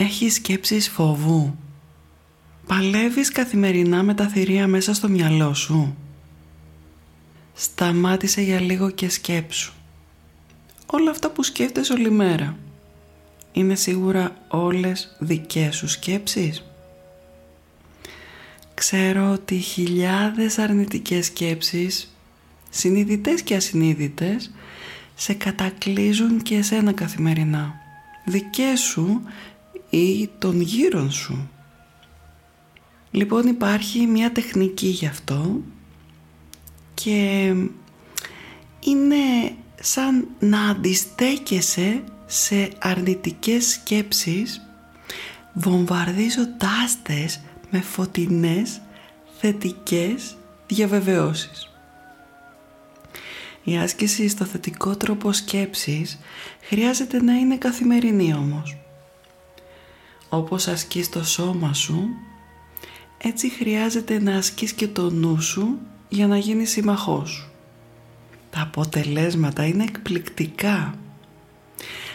Έχεις σκέψεις φόβου; Παλεύεις καθημερινά με τα θηρία μέσα στο μυαλό σου; Σταμάτησε για λίγο και σκέψου. Όλα αυτά που σκέφτεσαι όλη μέρα. Είναι σίγουρα όλες δικές σου σκέψεις; Ξέρω ότι χιλιάδες αρνητικές σκέψεις, συνειδητές και ασυνείδητες, σε κατακλείζουν και εσένα καθημερινά. Δικές σου ή των γύρων σου. Λοιπόν υπάρχει μια τεχνική γι' αυτό και είναι σαν να αντιστέκεσαι σε αρνητικές σκέψεις βομβαρδίζοντάς τες με φωτεινές θετικές διαβεβαιώσεις. Η άσκηση στο θετικό τρόπο σκέψης χρειάζεται να είναι καθημερινή όμως. Όπως ασκείς το σώμα σου, έτσι χρειάζεται να ασκείς και το νου σου για να γίνει συμμαχός σου. Τα αποτελέσματα είναι εκπληκτικά.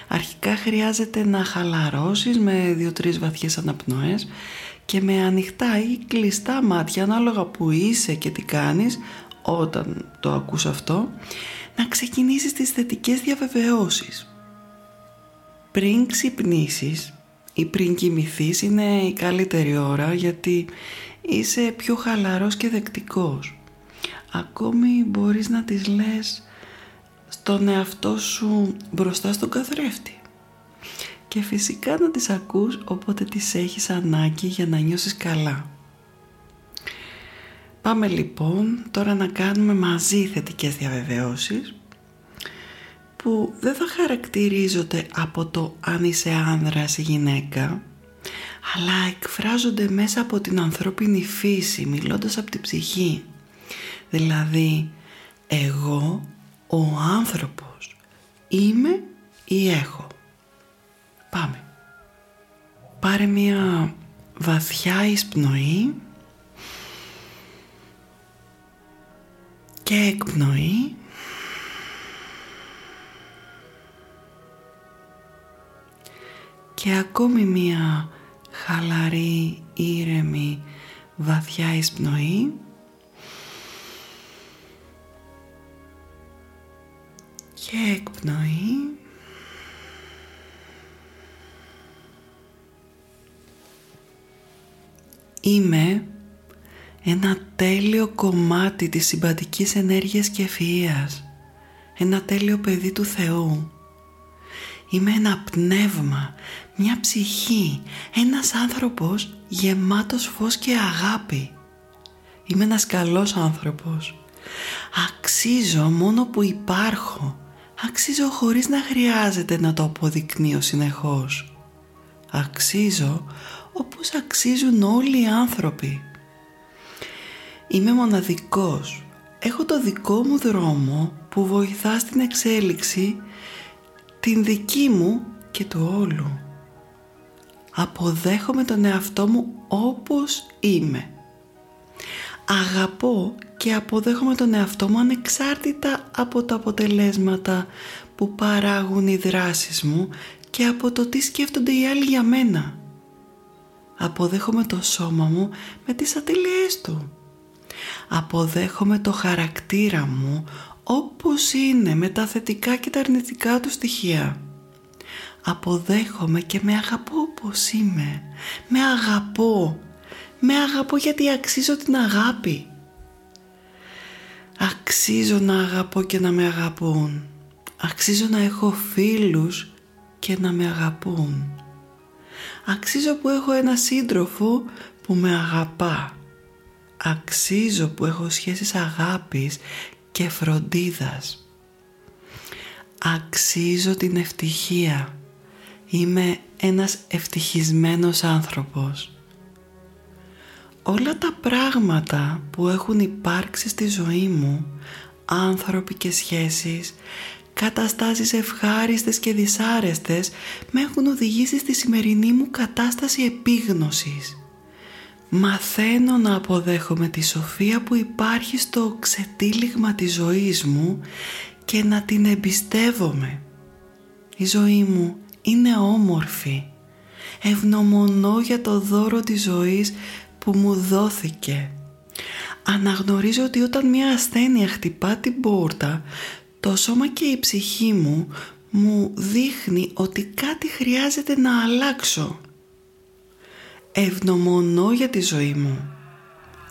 Αρχικά χρειάζεται να χαλαρώσεις με δύο-τρεις βαθιές αναπνοές και με ανοιχτά ή κλειστά μάτια ανάλογα που είσαι και τι κάνεις όταν το ακούς αυτό να ξεκινήσεις τις θετικές διαβεβαιώσεις. Πριν ξυπνήσεις ή πριν κοιμηθείς είναι η καλύτερη ώρα γιατί είσαι πιο χαλαρός και δεκτικός. Ακόμη μπορείς να τις λες στον εαυτό σου μπροστά στον καθρέφτη. Και φυσικά να τις ακούς όποτε τις έχεις ανάγκη για να νιώσεις καλά. Πάμε λοιπόν τώρα να κάνουμε μαζί θετικές διαβεβαιώσεις που δεν θα χαρακτηρίζονται από το αν είσαι άνδρας ή γυναίκα αλλά εκφράζονται μέσα από την ανθρώπινη φύση μιλώντας από την ψυχή. Δηλαδή εγώ ο άνθρωπος είμαι ή έχω πάμε. Πάρε μια βαθιά εισπνοή και εκπνοή και ακόμη μία χαλαρή, ήρεμη, βαθιά εισπνοή και εκπνοή Είμαι ένα τέλειο κομμάτι της συμπαντικής ενέργειας και ευφυΐας. Ένα τέλειο παιδί του Θεού. Είμαι ένα πνεύμα, μια ψυχή, ένας άνθρωπος γεμάτος φως και αγάπη. Είμαι ένας καλός άνθρωπος. Αξίζω μόνο που υπάρχω. Αξίζω χωρίς να χρειάζεται να το αποδεικνύω συνεχώς. Αξίζω όπως αξίζουν όλοι οι άνθρωποι. Είμαι μοναδικός. Έχω το δικό μου δρόμο που βοηθά στην εξέλιξη την δική μου και του όλου. Αποδέχομαι τον εαυτό μου όπως είμαι. Αγαπώ και αποδέχομαι τον εαυτό μου ανεξάρτητα από τα αποτελέσματα που παράγουν οι δράσεις μου και από το τι σκέφτονται οι άλλοι για μένα. Αποδέχομαι το σώμα μου με τις ατελειές του. Αποδέχομαι το χαρακτήρα μου όπως είναι με τα θετικά και τα αρνητικά του στοιχεία. Αποδέχομαι και με αγαπώ όπως είμαι. Με αγαπώ. Με αγαπώ γιατί αξίζω την αγάπη. Αξίζω να αγαπώ και να με αγαπούν. Αξίζω να έχω φίλους και να με αγαπούν. Αξίζω που έχω ένα σύντροφο που με αγαπά. Αξίζω που έχω σχέσεις αγάπης και φροντίδας. Αξίζω την ευτυχία. Είμαι ένας ευτυχισμένος άνθρωπος. Όλα τα πράγματα που έχουν υπάρξει στη ζωή μου, άνθρωποι και σχέσεις, καταστάσεις ευχάριστες και δυσάρεστες με έχουν οδηγήσει στη σημερινή μου κατάσταση επίγνωσης. Μαθαίνω να αποδέχομαι τη σοφία που υπάρχει στο ξετύλιγμα της ζωής μου και να την εμπιστεύομαι. Η ζωή μου είναι όμορφη. Ευνομονώ για το δώρο της ζωής που μου δόθηκε. Αναγνωρίζω ότι όταν μια ασθένεια χτυπά την πόρτα, το σώμα και η ψυχή μου μου δείχνει ότι κάτι χρειάζεται να αλλάξω. Ευνομονώ για τη ζωή μου.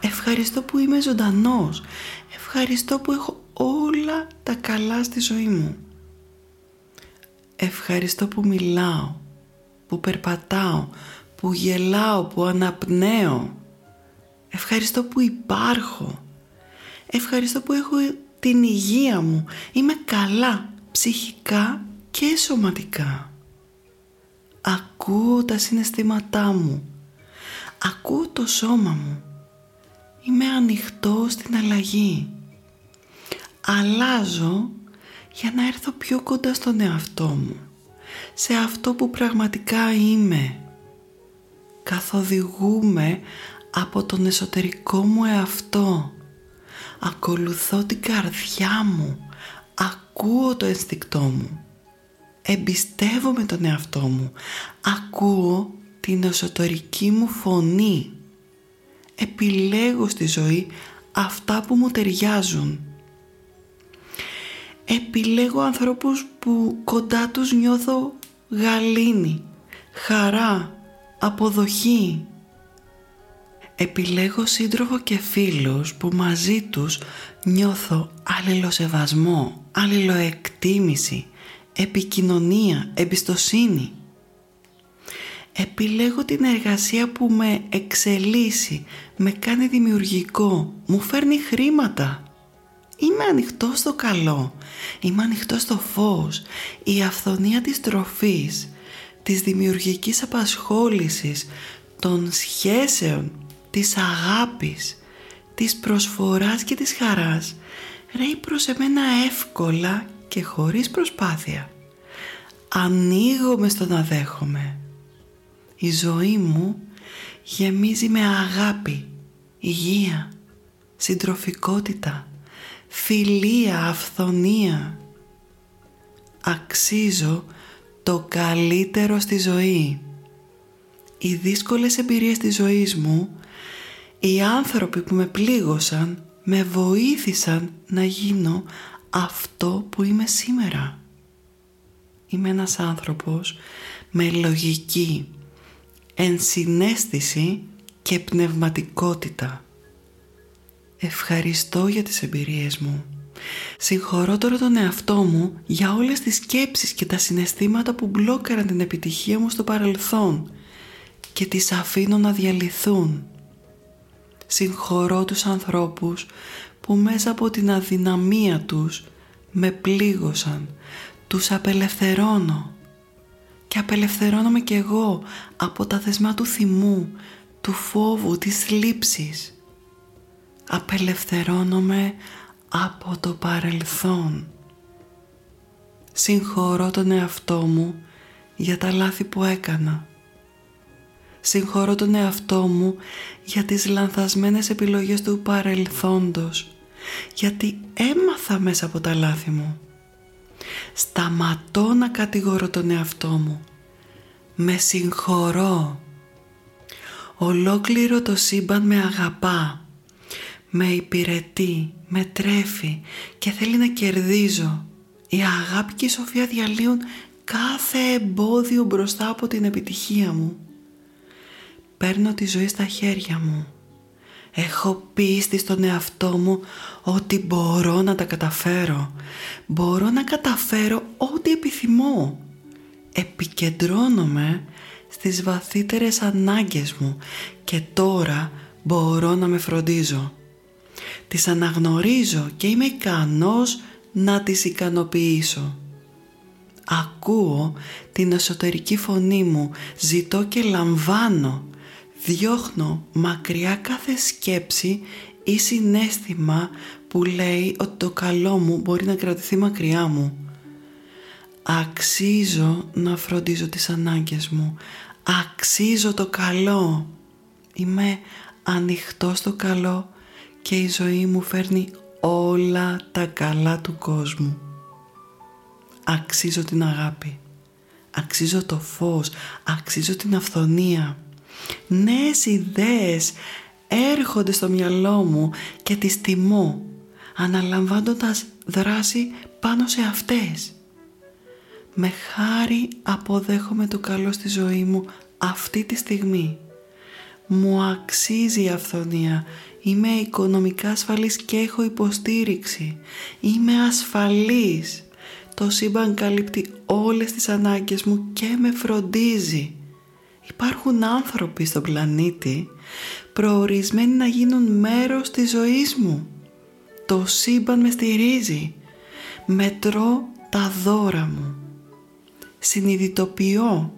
Ευχαριστώ που είμαι ζωντανός. Ευχαριστώ που έχω όλα τα καλά στη ζωή μου. Ευχαριστώ που μιλάω, που περπατάω, που γελάω, που αναπνέω. Ευχαριστώ που υπάρχω. Ευχαριστώ που έχω την υγεία μου. Είμαι καλά ψυχικά και σωματικά. Ακούω τα συναισθήματά μου. Ακούω το σώμα μου. Είμαι ανοιχτό στην αλλαγή. Αλλάζω για να έρθω πιο κοντά στον εαυτό μου. Σε αυτό που πραγματικά είμαι. Καθοδηγούμε από τον εσωτερικό μου εαυτό ακολουθώ την καρδιά μου, ακούω το ενστικτό μου, εμπιστεύομαι τον εαυτό μου, ακούω την εσωτερική μου φωνή, επιλέγω στη ζωή αυτά που μου ταιριάζουν. Επιλέγω ανθρώπους που κοντά τους νιώθω γαλήνη, χαρά, αποδοχή, επιλέγω σύντροφο και φίλους που μαζί τους νιώθω αλληλοσεβασμό, αλληλοεκτίμηση, επικοινωνία, εμπιστοσύνη. Επιλέγω την εργασία που με εξελίσσει, με κάνει δημιουργικό, μου φέρνει χρήματα. Είμαι ανοιχτό στο καλό, είμαι ανοιχτό στο φως, η αυθονία της τροφής, της δημιουργικής απασχόλησης, των σχέσεων της αγάπης, της προσφοράς και της χαράς ρέει προς εμένα εύκολα και χωρίς προσπάθεια. Ανοίγομαι στο να δέχομαι. Η ζωή μου γεμίζει με αγάπη, υγεία, συντροφικότητα, φιλία, αυθονία. Αξίζω το καλύτερο στη ζωή. Οι δύσκολες εμπειρίες της ζωής μου οι άνθρωποι που με πλήγωσαν με βοήθησαν να γίνω αυτό που είμαι σήμερα. Είμαι ένας άνθρωπος με λογική, ενσυναίσθηση και πνευματικότητα. Ευχαριστώ για τις εμπειρίες μου. Συγχωρώ τώρα τον εαυτό μου για όλες τις σκέψεις και τα συναισθήματα που μπλόκαραν την επιτυχία μου στο παρελθόν και τις αφήνω να διαλυθούν συγχωρώ τους ανθρώπους που μέσα από την αδυναμία τους με πλήγωσαν, τους απελευθερώνω και απελευθερώνομαι κι εγώ από τα δεσμά του θυμού, του φόβου, της λήψης. Απελευθερώνομαι από το παρελθόν. Συγχωρώ τον εαυτό μου για τα λάθη που έκανα. Συγχωρώ τον εαυτό μου για τις λανθασμένες επιλογές του παρελθόντος, γιατί έμαθα μέσα από τα λάθη μου. Σταματώ να κατηγορώ τον εαυτό μου. Με συγχωρώ. Ολόκληρο το σύμπαν με αγαπά. Με υπηρετεί, με τρέφει και θέλει να κερδίζω. Η αγάπη και η σοφία διαλύουν κάθε εμπόδιο μπροστά από την επιτυχία μου. Παίρνω τη ζωή στα χέρια μου. Έχω πίστη στον εαυτό μου ότι μπορώ να τα καταφέρω. Μπορώ να καταφέρω ό,τι επιθυμώ. Επικεντρώνομαι στις βαθύτερες ανάγκες μου και τώρα μπορώ να με φροντίζω. Τις αναγνωρίζω και είμαι ικανός να τις ικανοποιήσω. Ακούω την εσωτερική φωνή μου, ζητώ και λαμβάνω διώχνω μακριά κάθε σκέψη ή συνέστημα που λέει ότι το καλό μου μπορεί να κρατηθεί μακριά μου. Αξίζω να φροντίζω τις ανάγκες μου. Αξίζω το καλό. Είμαι ανοιχτό στο καλό και η ζωή μου φέρνει όλα τα καλά του κόσμου. Αξίζω την αγάπη. Αξίζω το φως. Αξίζω την αυθονία νέες ιδέες έρχονται στο μυαλό μου και τις τιμώ αναλαμβάνοντας δράση πάνω σε αυτές. Με χάρη αποδέχομαι το καλό στη ζωή μου αυτή τη στιγμή. Μου αξίζει η αυθονία. Είμαι οικονομικά ασφαλής και έχω υποστήριξη. Είμαι ασφαλής. Το σύμπαν καλύπτει όλες τις ανάγκες μου και με φροντίζει. Υπάρχουν άνθρωποι στον πλανήτη προορισμένοι να γίνουν μέρος της ζωής μου. Το σύμπαν με στηρίζει. Μετρώ τα δώρα μου. Συνειδητοποιώ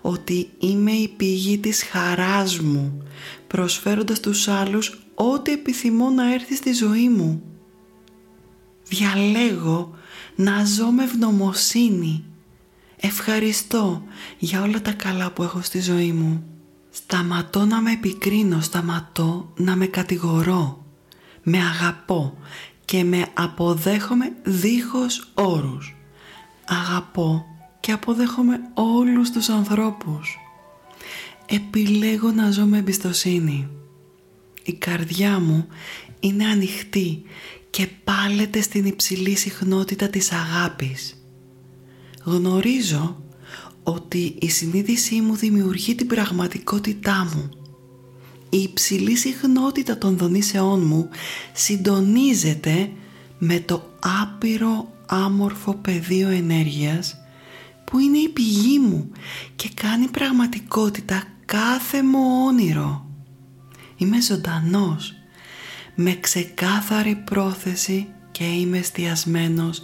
ότι είμαι η πηγή της χαράς μου προσφέροντας τους άλλους ό,τι επιθυμώ να έρθει στη ζωή μου. Διαλέγω να ζω με ευγνωμοσύνη Ευχαριστώ για όλα τα καλά που έχω στη ζωή μου. Σταματώ να με επικρίνω, σταματώ να με κατηγορώ. Με αγαπώ και με αποδέχομαι δίχως όρους. Αγαπώ και αποδέχομαι όλους τους ανθρώπους. Επιλέγω να ζω με εμπιστοσύνη. Η καρδιά μου είναι ανοιχτή και πάλεται στην υψηλή συχνότητα της αγάπης γνωρίζω ότι η συνείδησή μου δημιουργεί την πραγματικότητά μου. Η υψηλή συχνότητα των δονήσεών μου συντονίζεται με το άπειρο άμορφο πεδίο ενέργειας που είναι η πηγή μου και κάνει πραγματικότητα κάθε μου όνειρο. Είμαι ζωντανός, με ξεκάθαρη πρόθεση και είμαι εστιασμένος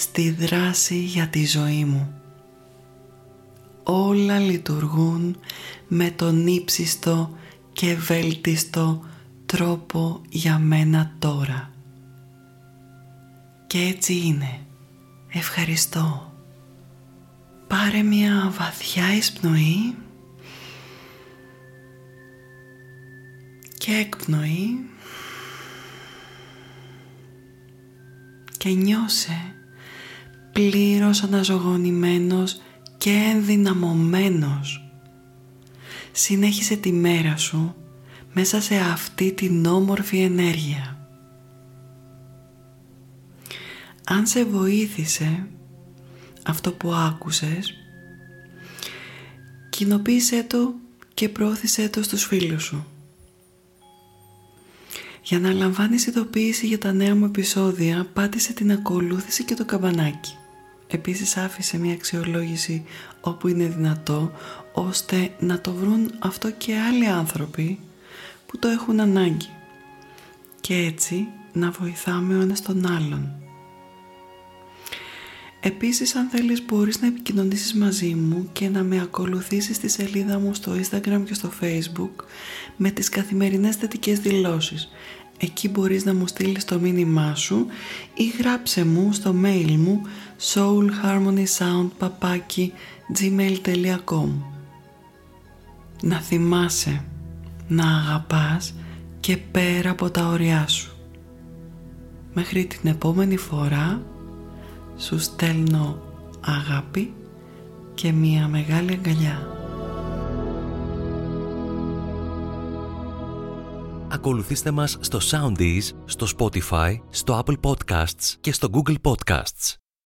στη δράση για τη ζωή μου. Όλα λειτουργούν με τον ύψιστο και βέλτιστο τρόπο για μένα τώρα. Και έτσι είναι. Ευχαριστώ. Πάρε μια βαθιά εισπνοή και εκπνοή και νιώσε πλήρως αναζωογονημένος και ενδυναμωμένος. Συνέχισε τη μέρα σου μέσα σε αυτή την όμορφη ενέργεια. Αν σε βοήθησε αυτό που άκουσες, κοινοποίησέ το και πρόθεσέ το στους φίλους σου. Για να λαμβάνεις ειδοποίηση για τα νέα μου επεισόδια, πάτησε την ακολούθηση και το καμπανάκι. Επίσης άφησε μια αξιολόγηση όπου είναι δυνατό ώστε να το βρουν αυτό και άλλοι άνθρωποι που το έχουν ανάγκη και έτσι να βοηθάμε ο ένας τον άλλον. Επίσης αν θέλεις μπορείς να επικοινωνήσεις μαζί μου και να με ακολουθήσεις στη σελίδα μου στο Instagram και στο Facebook με τις καθημερινές θετικές δηλώσεις Εκεί μπορείς να μου στείλεις το μήνυμά σου ή γράψε μου στο mail μου soulharmonysoundpapaki.gmail.com να θυμάσαι να αγαπάς και πέρα από τα όρια σου. Μέχρι την επόμενη φορά σου στέλνω αγάπη και μία μεγάλη αγκαλιά. Ακολουθήστε μας στο Soundees, στο Spotify, στο Apple Podcasts και στο Google Podcasts.